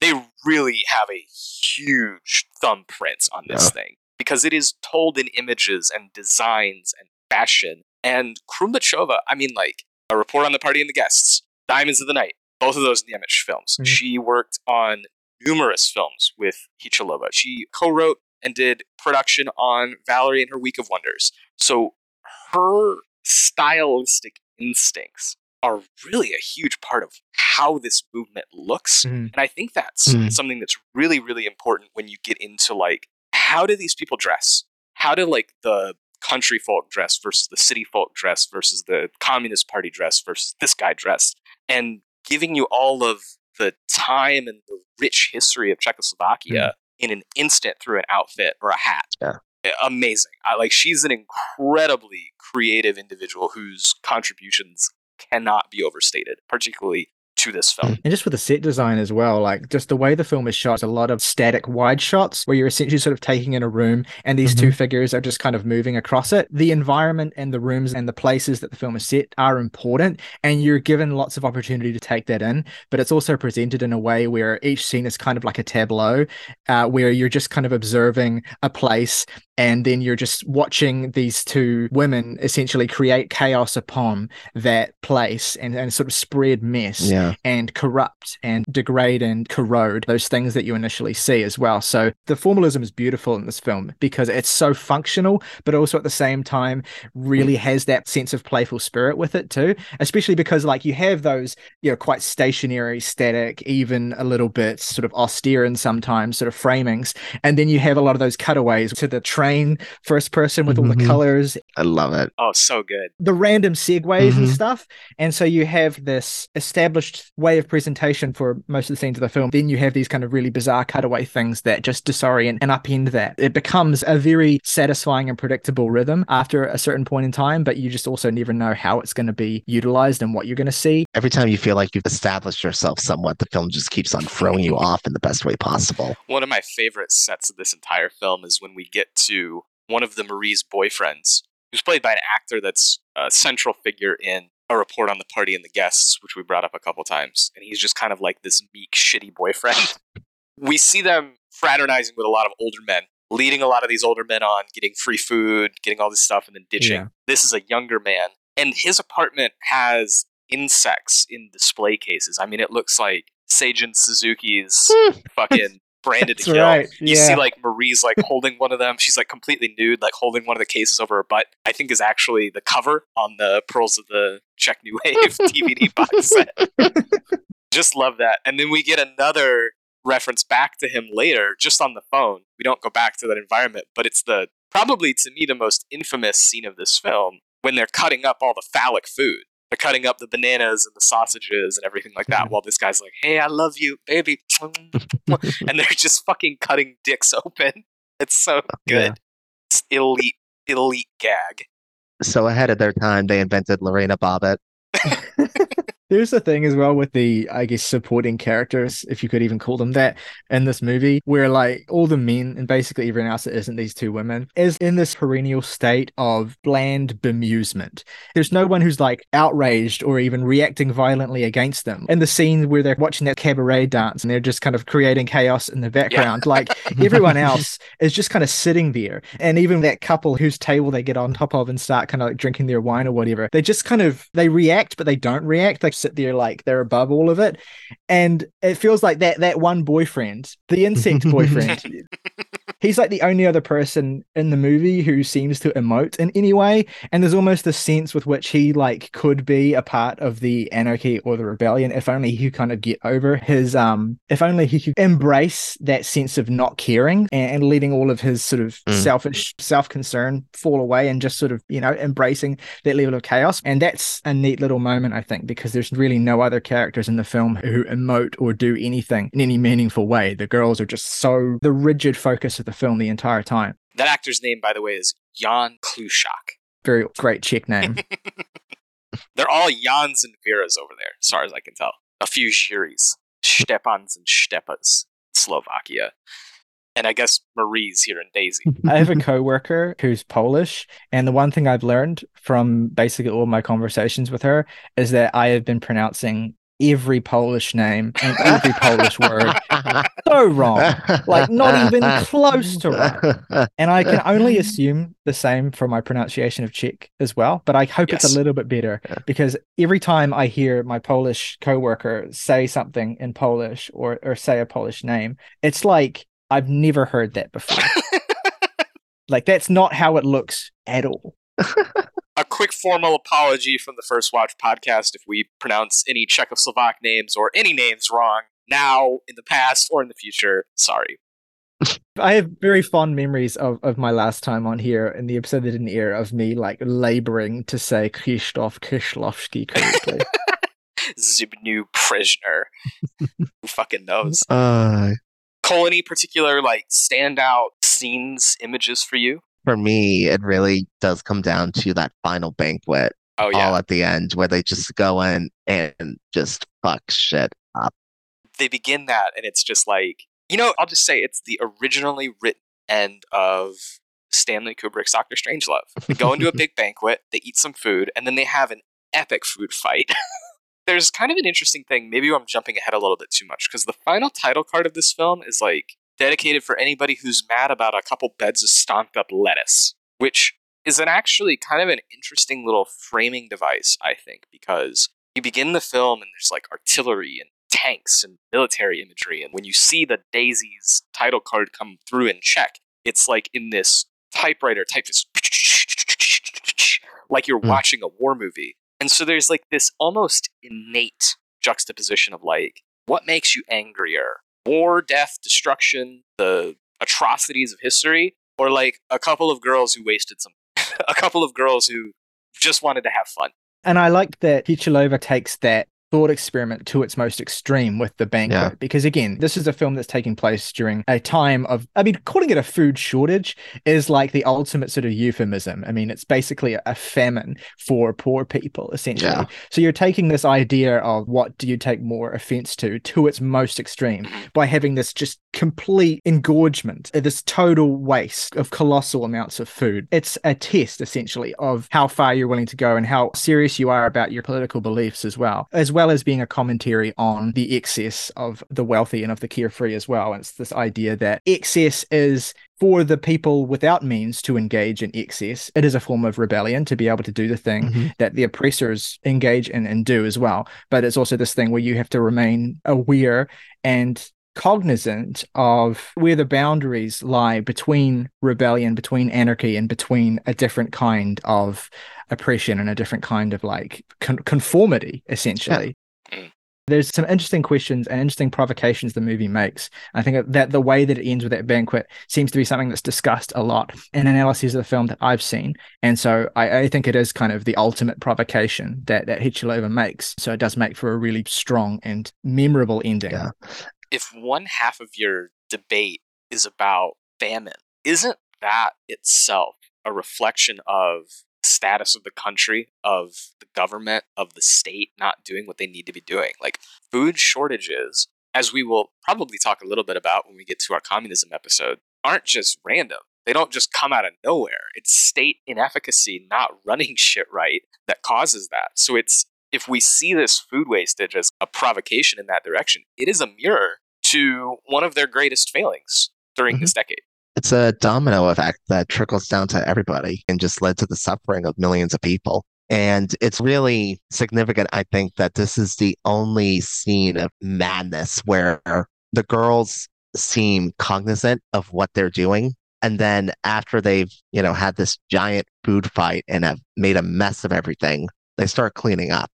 they really have a huge thumbprint on this thing because it is told in images and designs and fashion. And Krumbachova, I mean, like a report on the party and the guests, Diamonds of the Night, both of those Němec films. Mhm. She worked on numerous films with Chytilova. She co-wrote and did production on Valerie and her Week of Wonders. So her stylistic instincts are really a huge part of how this movement looks. Mhm. And I think that's Mm. something that's really, really important when you get into like, how do these people dress? How do like the country folk dress versus the city folk dress versus the Communist Party dress versus this guy dress? And giving you all of the time and the rich history of Czechoslovakia in an instant through an outfit or a hat. Yeah. Amazing. I like she's an incredibly creative individual whose contributions cannot be overstated, particularly to this film. and just with the set design as well like just the way the film is shot is a lot of static wide shots where you're essentially sort of taking in a room and these two figures are just kind of moving across it the environment and the rooms and the places that the film is set are important and you're given lots of opportunity to take that in but it's also presented in a way where each scene is kind of like a tableau uh, where you're just kind of observing a place and then you're just watching these two women essentially create chaos upon that place and, and sort of spread mess Yeah. and corrupt and degrade and corrode those things that you initially see as well. So the formalism is beautiful in this film because it's so functional, but also at the same time really mm. has that sense of playful spirit with it too. Especially because like you have those, you know, quite stationary, static, even a little bit sort of austere and sometimes sort of framings. And then you have a lot of those cutaways to the train first person with all the Mhm. colors I love it. Oh, so good. the random segues and Mhm. stuff. And so you have this established way of presentation for most of the scenes of the film. Then you have these kind of really bizarre cutaway things that just disorient and upend that. It becomes a very satisfying and predictable rhythm after a certain point in time, but you just also never know how it's going to be utilized and what you're going to see. Every time you feel like you've established yourself somewhat, the film just keeps on throwing you off in the best way possible. One of my favorite sets of this entire film is when we get to one of the Marie's boyfriends, who's played by an actor that's a central figure in a report on the party and the guests, which we brought up a couple times. And he's just kind of like this meek, shitty boyfriend. we see them fraternizing with a lot of older men, leading a lot of these older men on, getting free food, getting all this stuff, and then ditching. Yeah. This is a younger man. And his apartment has insects in display cases. I mean, it looks like Seijun Suzuki's hmm. fucking branded to kill. right, You yeah. see like Marie's like holding one of them. She's like completely nude, like holding one of the cases over her butt. I think is actually the cover on the Pearls of the Czech New Wave DVD box set. just love that. And then we get another reference back to him later, just on the phone. We don't go back to that environment, but it's the probably to me the most infamous scene of this film when they're cutting up all the phallic food. They're cutting up the bananas and the sausages and everything like that, while this guy's like, "Hey, I love you, baby," and they're just fucking cutting dicks open. It's so good. Yeah. It's elite, elite gag. So ahead of their time, they invented Lorena Bobbitt. There's the thing as well with the, I guess, supporting characters, if you could even call them that, in this movie, where like all the men and basically everyone else that isn't these two women is in this perennial state of bland bemusement. There's no one who's like outraged or even reacting violently against them. In the scene where they're watching that cabaret dance and they're just kind of creating chaos in the background, yeah. like everyone else is just kind of sitting there. And even that couple whose table they get on top of and start kind of like drinking their wine or whatever, they just kind of they react, but they don't react. Like sit there like they're above all of it. And it feels like that that one boyfriend, the insect boyfriend, he's like the only other person in the movie who seems to emote in any way. And there's almost a sense with which he like could be a part of the anarchy or the rebellion if only he could kind of get over his um if only he could embrace that sense of not caring and, and letting all of his sort of mm. selfish self-concern fall away and just sort of, you know, embracing that level of chaos. And that's a neat little moment, I think, because there's really no other characters in the film who emote or do anything in any meaningful way. The girls are just so the rigid focus of the film the entire time. That actor's name, by the way, is Jan Klusák. Very great Czech name. They're all Jans and Veras over there, as far as I can tell. A few Jiris, Stepans and Stepas, Slovakia and I guess Marie's here in Daisy. I have a coworker who's Polish, and the one thing I've learned from basically all my conversations with her is that I have been pronouncing every Polish name and every Polish word so wrong, like not even close to right. And I can only assume the same for my pronunciation of Czech as well, but I hope yes. it's a little bit better because every time I hear my Polish coworker say something in Polish or or say a Polish name, it's like I've never heard that before. like that's not how it looks at all. a quick formal apology from the First Watch podcast if we pronounce any Czechoslovak names or any names wrong now, in the past, or in the future. Sorry. I have very fond memories of, of my last time on here in the episode that didn't air of me like laboring to say Krzysztof Kieślowski correctly. Zbigniew Preisner. Who fucking knows? Uh, Cole, any particular like standout scenes, images for you? For me, it really does come down to that final banquet. Oh yeah, all at the end where they just go in and just fuck shit up. They begin that, and it's just like you know. I'll just say it's the originally written end of Stanley Kubrick's Doctor Strangelove. They go into a big banquet, they eat some food, and then they have an epic food fight. there's kind of an interesting thing. Maybe I'm jumping ahead a little bit too much because the final title card of this film is like dedicated for anybody who's mad about a couple beds of stomped up lettuce, which is an actually kind of an interesting little framing device, I think, because you begin the film and there's like artillery and tanks and military imagery, and when you see the Daisy's title card come through in Czech, it's like in this typewriter typeface, like you're mm. watching a war movie. And so there's like this almost innate juxtaposition of like, what makes you angrier? War, death, destruction, the atrocities of history, or like a couple of girls who wasted some, a couple of girls who just wanted to have fun. And I like that Chytilova takes that thought experiment to its most extreme with the banquet yeah. because again this is a film that's taking place during a time of i mean calling it a food shortage is like the ultimate sort of euphemism i mean it's basically a famine for poor people essentially yeah. so you're taking this idea of what do you take more offense to to its most extreme by having this just complete engorgement this total waste of colossal amounts of food it's a test essentially of how far you're willing to go and how serious you are about your political beliefs as well as well as being a commentary on the excess of the wealthy and of the carefree as well. And it's this idea that excess is for the people without means to engage in excess. It is a form of rebellion to be able to do the thing mm-hmm. that the oppressors engage in and do as well. But it's also this thing where you have to remain aware and cognizant of where the boundaries lie between rebellion, between anarchy, and between a different kind of oppression and a different kind of like con- conformity, essentially. Yeah. Mm. There's some interesting questions and interesting provocations the movie makes. I think that the way that it ends with that banquet seems to be something that's discussed a lot in analyses of the film that I've seen. And so I, I think it is kind of the ultimate provocation that, that makes. So it does make for a really strong and memorable ending. Yeah. If one half of your debate is about famine, isn't that itself a reflection of status of the country, of the government, of the state not doing what they need to be doing. Like food shortages, as we will probably talk a little bit about when we get to our communism episode, aren't just random. They don't just come out of nowhere. It's state inefficacy, not running shit right, that causes that. So it's if we see this food wastage as a provocation in that direction, it is a mirror to one of their greatest failings during Mm-hmm. this decade. It's a domino effect that trickles down to everybody and just led to the suffering of millions of people. And it's really significant, I think, that this is the only scene of madness where the girls seem cognizant of what they're doing. And then after they've, you know, had this giant food fight and have made a mess of everything, they start cleaning up.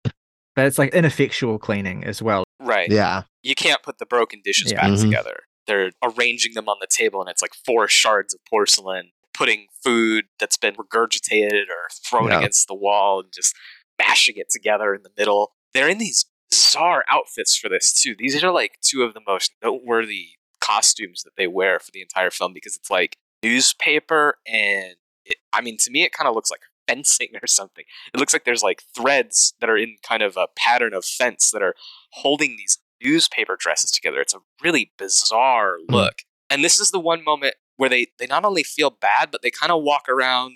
But it's like ineffectual cleaning as well. Right. Yeah. You can't put the broken dishes Yeah. back Mhm. together. They're arranging them on the table and it's like four shards of porcelain, putting food that's been regurgitated or thrown Yeah. against the wall and just mashing it together in the middle. They're in these bizarre outfits for this too. These are like two of the most noteworthy costumes that they wear for the entire film because it's like newspaper and it, I mean to me it kind of looks like fencing or something. It looks like there's like threads that are in kind of a pattern of fence that are holding these newspaper dresses together. It's a really bizarre Hmm. look. And this is the one moment where they they not only feel bad but they kind of walk around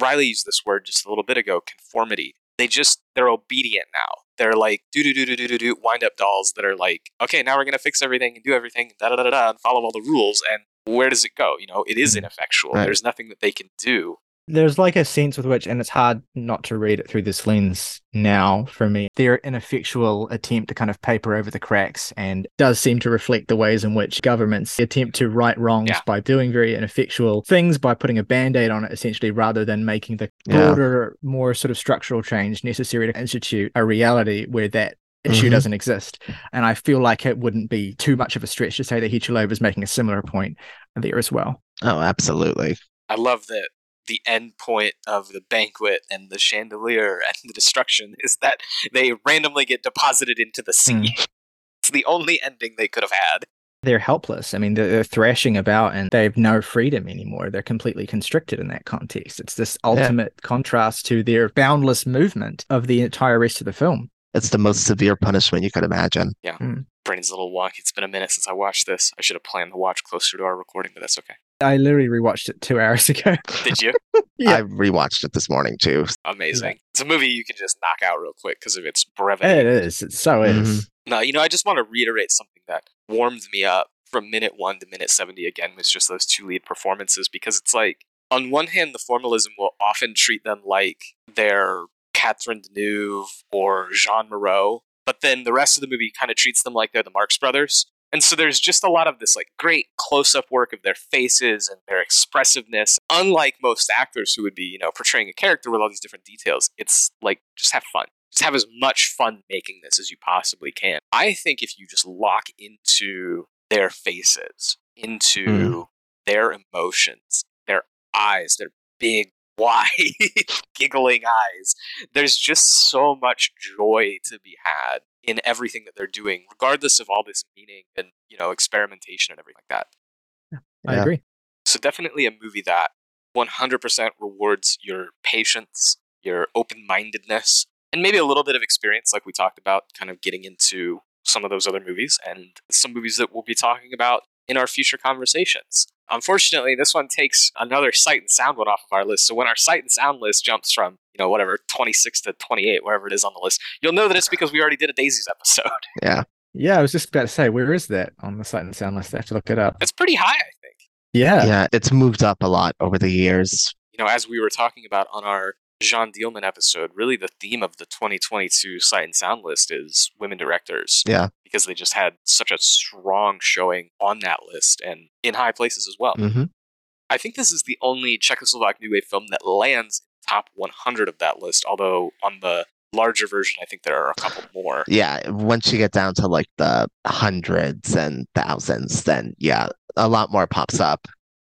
Ryley used this word just a little bit ago, conformity. They just they're obedient now. They're like do do do do do do do wind up dolls that are like, okay, now we're gonna fix everything and do everything, da da da da da, and follow all the rules. And where does it go? You know, it is ineffectual. Right. There's nothing that they can do. There's like a sense with which, and it's hard not to read it through this lens now for me, their ineffectual attempt to kind of paper over the cracks and does seem to reflect the ways in which governments attempt to right wrongs Yeah. by doing very ineffectual things, by putting a band aid on it, essentially, rather than making the Yeah. broader, more sort of structural change necessary to institute a reality where that issue Mhm. doesn't exist. And I feel like it wouldn't be too much of a stretch to say that Chytilova is making a similar point there as well. Oh, absolutely. I love that the end point of the banquet and the chandelier and the destruction is that they randomly get deposited into the sea. Mm. It's the only ending they could have had. they're helpless. I mean, they're, they're thrashing about and they have no freedom anymore. They're completely constricted in that context. It's this ultimate contrast to their boundless movement of the entire rest of the film. It's the most severe punishment you could imagine. Yeah. Hmm. Brain's a little wonky. It's been a minute since I watched this. I should have planned to watch closer to our recording, but that's okay. I literally rewatched it two hours ago. Did you? Yeah. I rewatched it this morning too. Amazing. It's a movie you can just knock out real quick because of its brevity. it is. It so mm-hmm. is. No, you know, I just want to reiterate something that warmed me up from minute one to minute 70 again was just those two lead performances because it's like, on one hand, the formalism will often treat them like they're Catherine Deneuve or Jeanne Moreau, but then the rest of the movie kind of treats them like they're the Marx Brothers. And so there's just a lot of this like great close-up work of their faces and their expressiveness. Unlike most actors who would be, you know, portraying a character with all these different details, it's like just have fun just have as much fun making this as you possibly can. I think if you just lock into their faces, into Mm. their emotions, their eyes, their big, wide, giggling eyes, there's just so much joy to be had in everything that they're doing, regardless of all this meaning and, you know, experimentation and everything like that. I Yeah. agree. So definitely a movie that 100% rewards your patience, your open-mindedness, and maybe a little bit of experience like we talked about kind of getting into some of those other movies and some movies that we'll be talking about in our future conversations. Unfortunately, this one takes another sight and sound one off of our list. So when our sight and sound list jumps from, you know, whatever, 26 to 28, wherever it is on the list, you'll know that it's because we already did a Daisies episode. Yeah. Yeah, I was just about to say, where is that on the sight and sound list? I have to look it up. It's pretty high, I think. Yeah. Yeah. It's moved up a lot over the years. you know, as we were talking about on our Jeanne Dielman episode, really the theme of the 2022 Sight and Sound list is women directors. Yeah. Because they just had such a strong showing on that list and in high places as well. hmm I think this is the only Czechoslovak New Wave film that lands top 100 of that list, although on the larger version, I think there are a couple more. Yeah. Once you get down to like the hundreds and thousands, then yeah, a lot more pops up.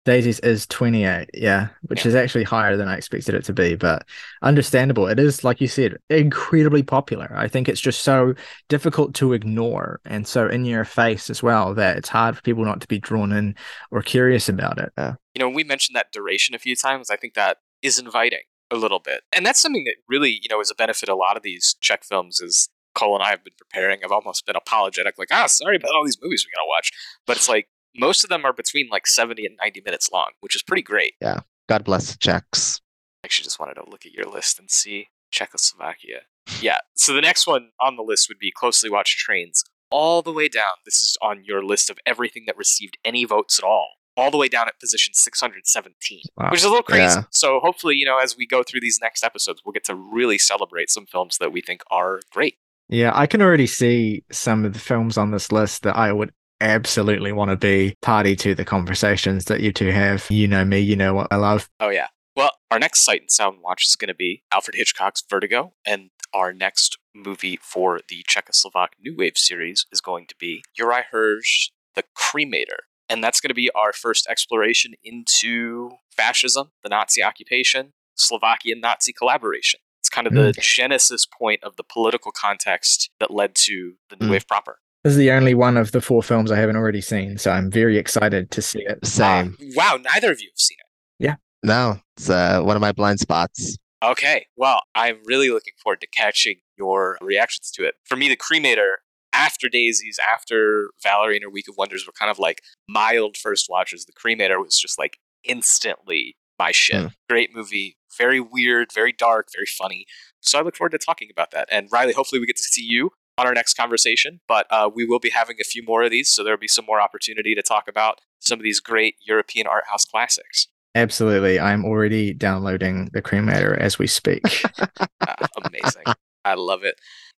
Daisies is 28, yeah, which Yeah. is actually higher than I expected it to be, but understandable. It is, like you said, incredibly popular. I think it's just so difficult to ignore and so in your face as well that it's hard for people not to be drawn in or curious about it. You know, we mentioned that duration a few times. I think that is inviting. a little bit. And that's something that really, you know, is a benefit a lot of these Czech films is Cole and I have been preparing. I've almost been apologetic, like, ah, sorry about all these movies we gotta watch. But it's like most of them are between like 70 and 90 minutes long, which is pretty great. Yeah. God bless the Czechs. I actually just wanted to look at your list and see Czechoslovakia. Yeah. So the next one on the list would be closely watched trains. All the way down. This is on your list of everything that received any votes at all. All the way down at position 617, Wow. which is a little crazy. Yeah. So hopefully, you know, as we go through these next episodes, we'll get to really celebrate some films that we think are great. Yeah, I can already see some of the films on this list that I would absolutely want to be party to the conversations that you two have. You know me, you know what I love. Oh yeah. Well, our next Sight and Sound watch is going to be Alfred Hitchcock's Vertigo, and our next movie for the Czechoslovak New Wave series is going to be Juraj Herz, The Cremator. And that's going to be our first exploration into fascism, the Nazi occupation, Slovakian Nazi collaboration. It's kind of the genesis point of the political context that led to the New Mm. Wave proper. This is the only one of the four films I haven't already seen, so I'm very excited to see it. Same. Uh, wow, neither of you have seen it. Yeah. No, it's uh, one of my blind spots. Okay. Well, I'm really looking forward to catching your reactions to it. For me, the cremator, after Daisies, after Valerie and her Week of Wonders were kind of like mild first watches. The cremator was just like instantly my shit. Mm. Great movie. Very weird, very dark, very funny. So I look forward to talking about that. And Ryley, hopefully we get to see you on our next conversation. But uh, we will be having a few more of these, so there'll be some more opportunity to talk about some of these great European art house classics. Absolutely. I'm already downloading the cremator as we speak. Ah, amazing. I love it.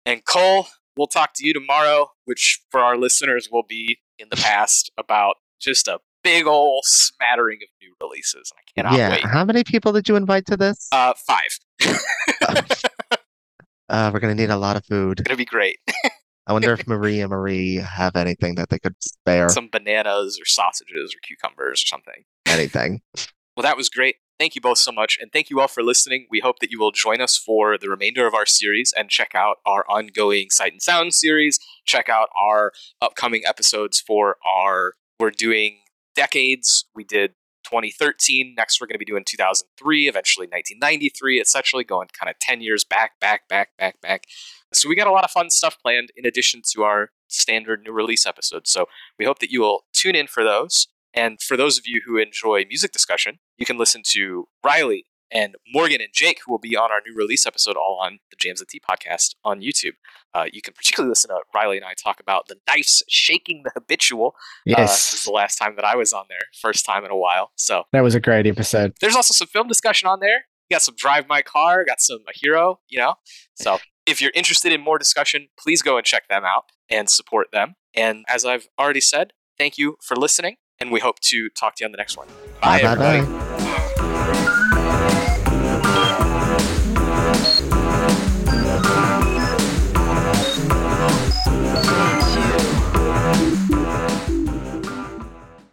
And Cole, we'll talk to you tomorrow, which for our listeners will be in the past about just a big old smattering of new releases. I cannot yeah. wait. How many people did you invite to this? Uh, five. Uh, we're gonna need a lot of food. Gonna be great. I wonder if Marie and Marie have anything that they could spare. Some bananas or sausages or cucumbers or something. anything. Well, that was great. Thank you both so much. And thank you all for listening. We hope that you will join us for the remainder of our series and check out our ongoing Sight and Sound series. Check out our upcoming episodes for our, we're doing decades. We did 2013. Next, we're going to be doing 2003, eventually 1993, essentially going kind of 10 years back, back, back, back, back. So we got a lot of fun stuff planned in addition to our standard new release episodes. So we hope that you will tune in for those. And for those of you who enjoy music discussion, you can listen to Ryley and Morgan and Jake, who will be on our new release episode, all on the Jams and Tea podcast on YouTube. Uh, you can particularly listen to Ryley and I talk about the Knife's shaking the habitual. Uh, this is the last time that I was on there, first time in a while. So that was a great episode. there's also some film discussion on there. You got some Drive My Car, got some A Hero, you know? So if you're interested in more discussion, please go and check them out and support them. And as I've already said, thank you for listening, and we hope to talk to you on the next one. Bye, Bye, bye, bye.